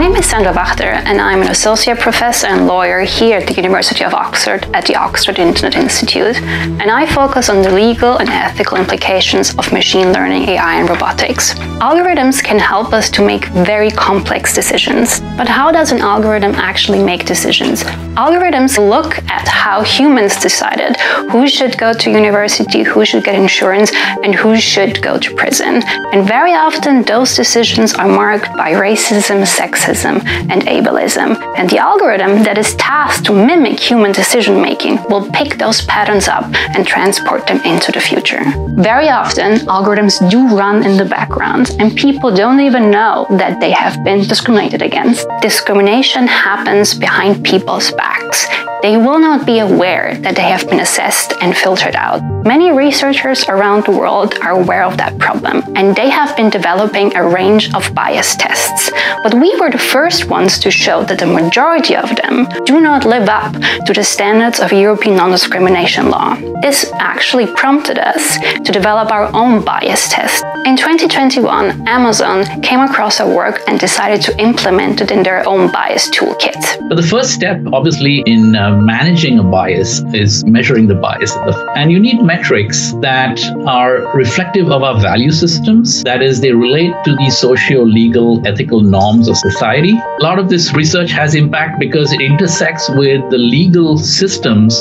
name is Sandra Wachter and I'm an associate professor and lawyer here at the University of Oxford at the Oxford Internet Institute and I focus on the legal and ethical implications of machine learning, AI and robotics. Algorithms can help us to make very complex decisions. But how does an algorithm actually make decisions? Algorithms look at how humans decided who should go to university, who should get insurance and who should go to prison. And very often those decisions are marked by racism, sexism, and ableism. And the algorithm that is tasked to mimic human decision making will pick those patterns up and transport them into the future. Very often, algorithms do run in the background, and people don't even know that they have been discriminated against. Discrimination happens behind people's backs they will not be aware that they have been assessed and filtered out. Many researchers around the world are aware of that problem, and they have been developing a range of bias tests. But we were the first ones to show that the majority of them do not live up to the standards of European non-discrimination law. This actually prompted us to develop our own bias test. In 2021, Amazon came across our work and decided to implement it in their own bias toolkit. But the first step, obviously, in uh, managing a bias is measuring the bias. And you need metrics that are reflective of our value systems. That is, they relate to the socio legal, ethical norms of society. A lot of this research has impact because it intersects with the legal systems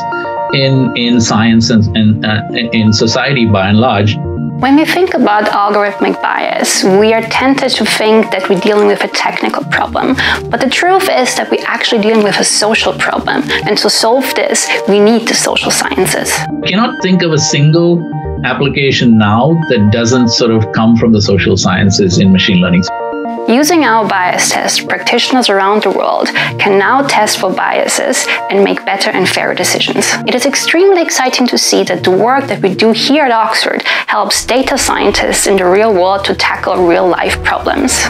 in, in science and, and uh, in society by and large. When we think about algorithmic bias, we are tempted to think that we're dealing with a technical problem. But the truth is that we're actually dealing with a social problem. And to solve this, we need the social sciences. I cannot think of a single application now that doesn't sort of come from the social sciences in machine learning. Using our bias test, practitioners around the world can now test for biases and make better and fairer decisions. It is extremely exciting to see that the work that we do here at Oxford helps data scientists in the real world to tackle real life problems.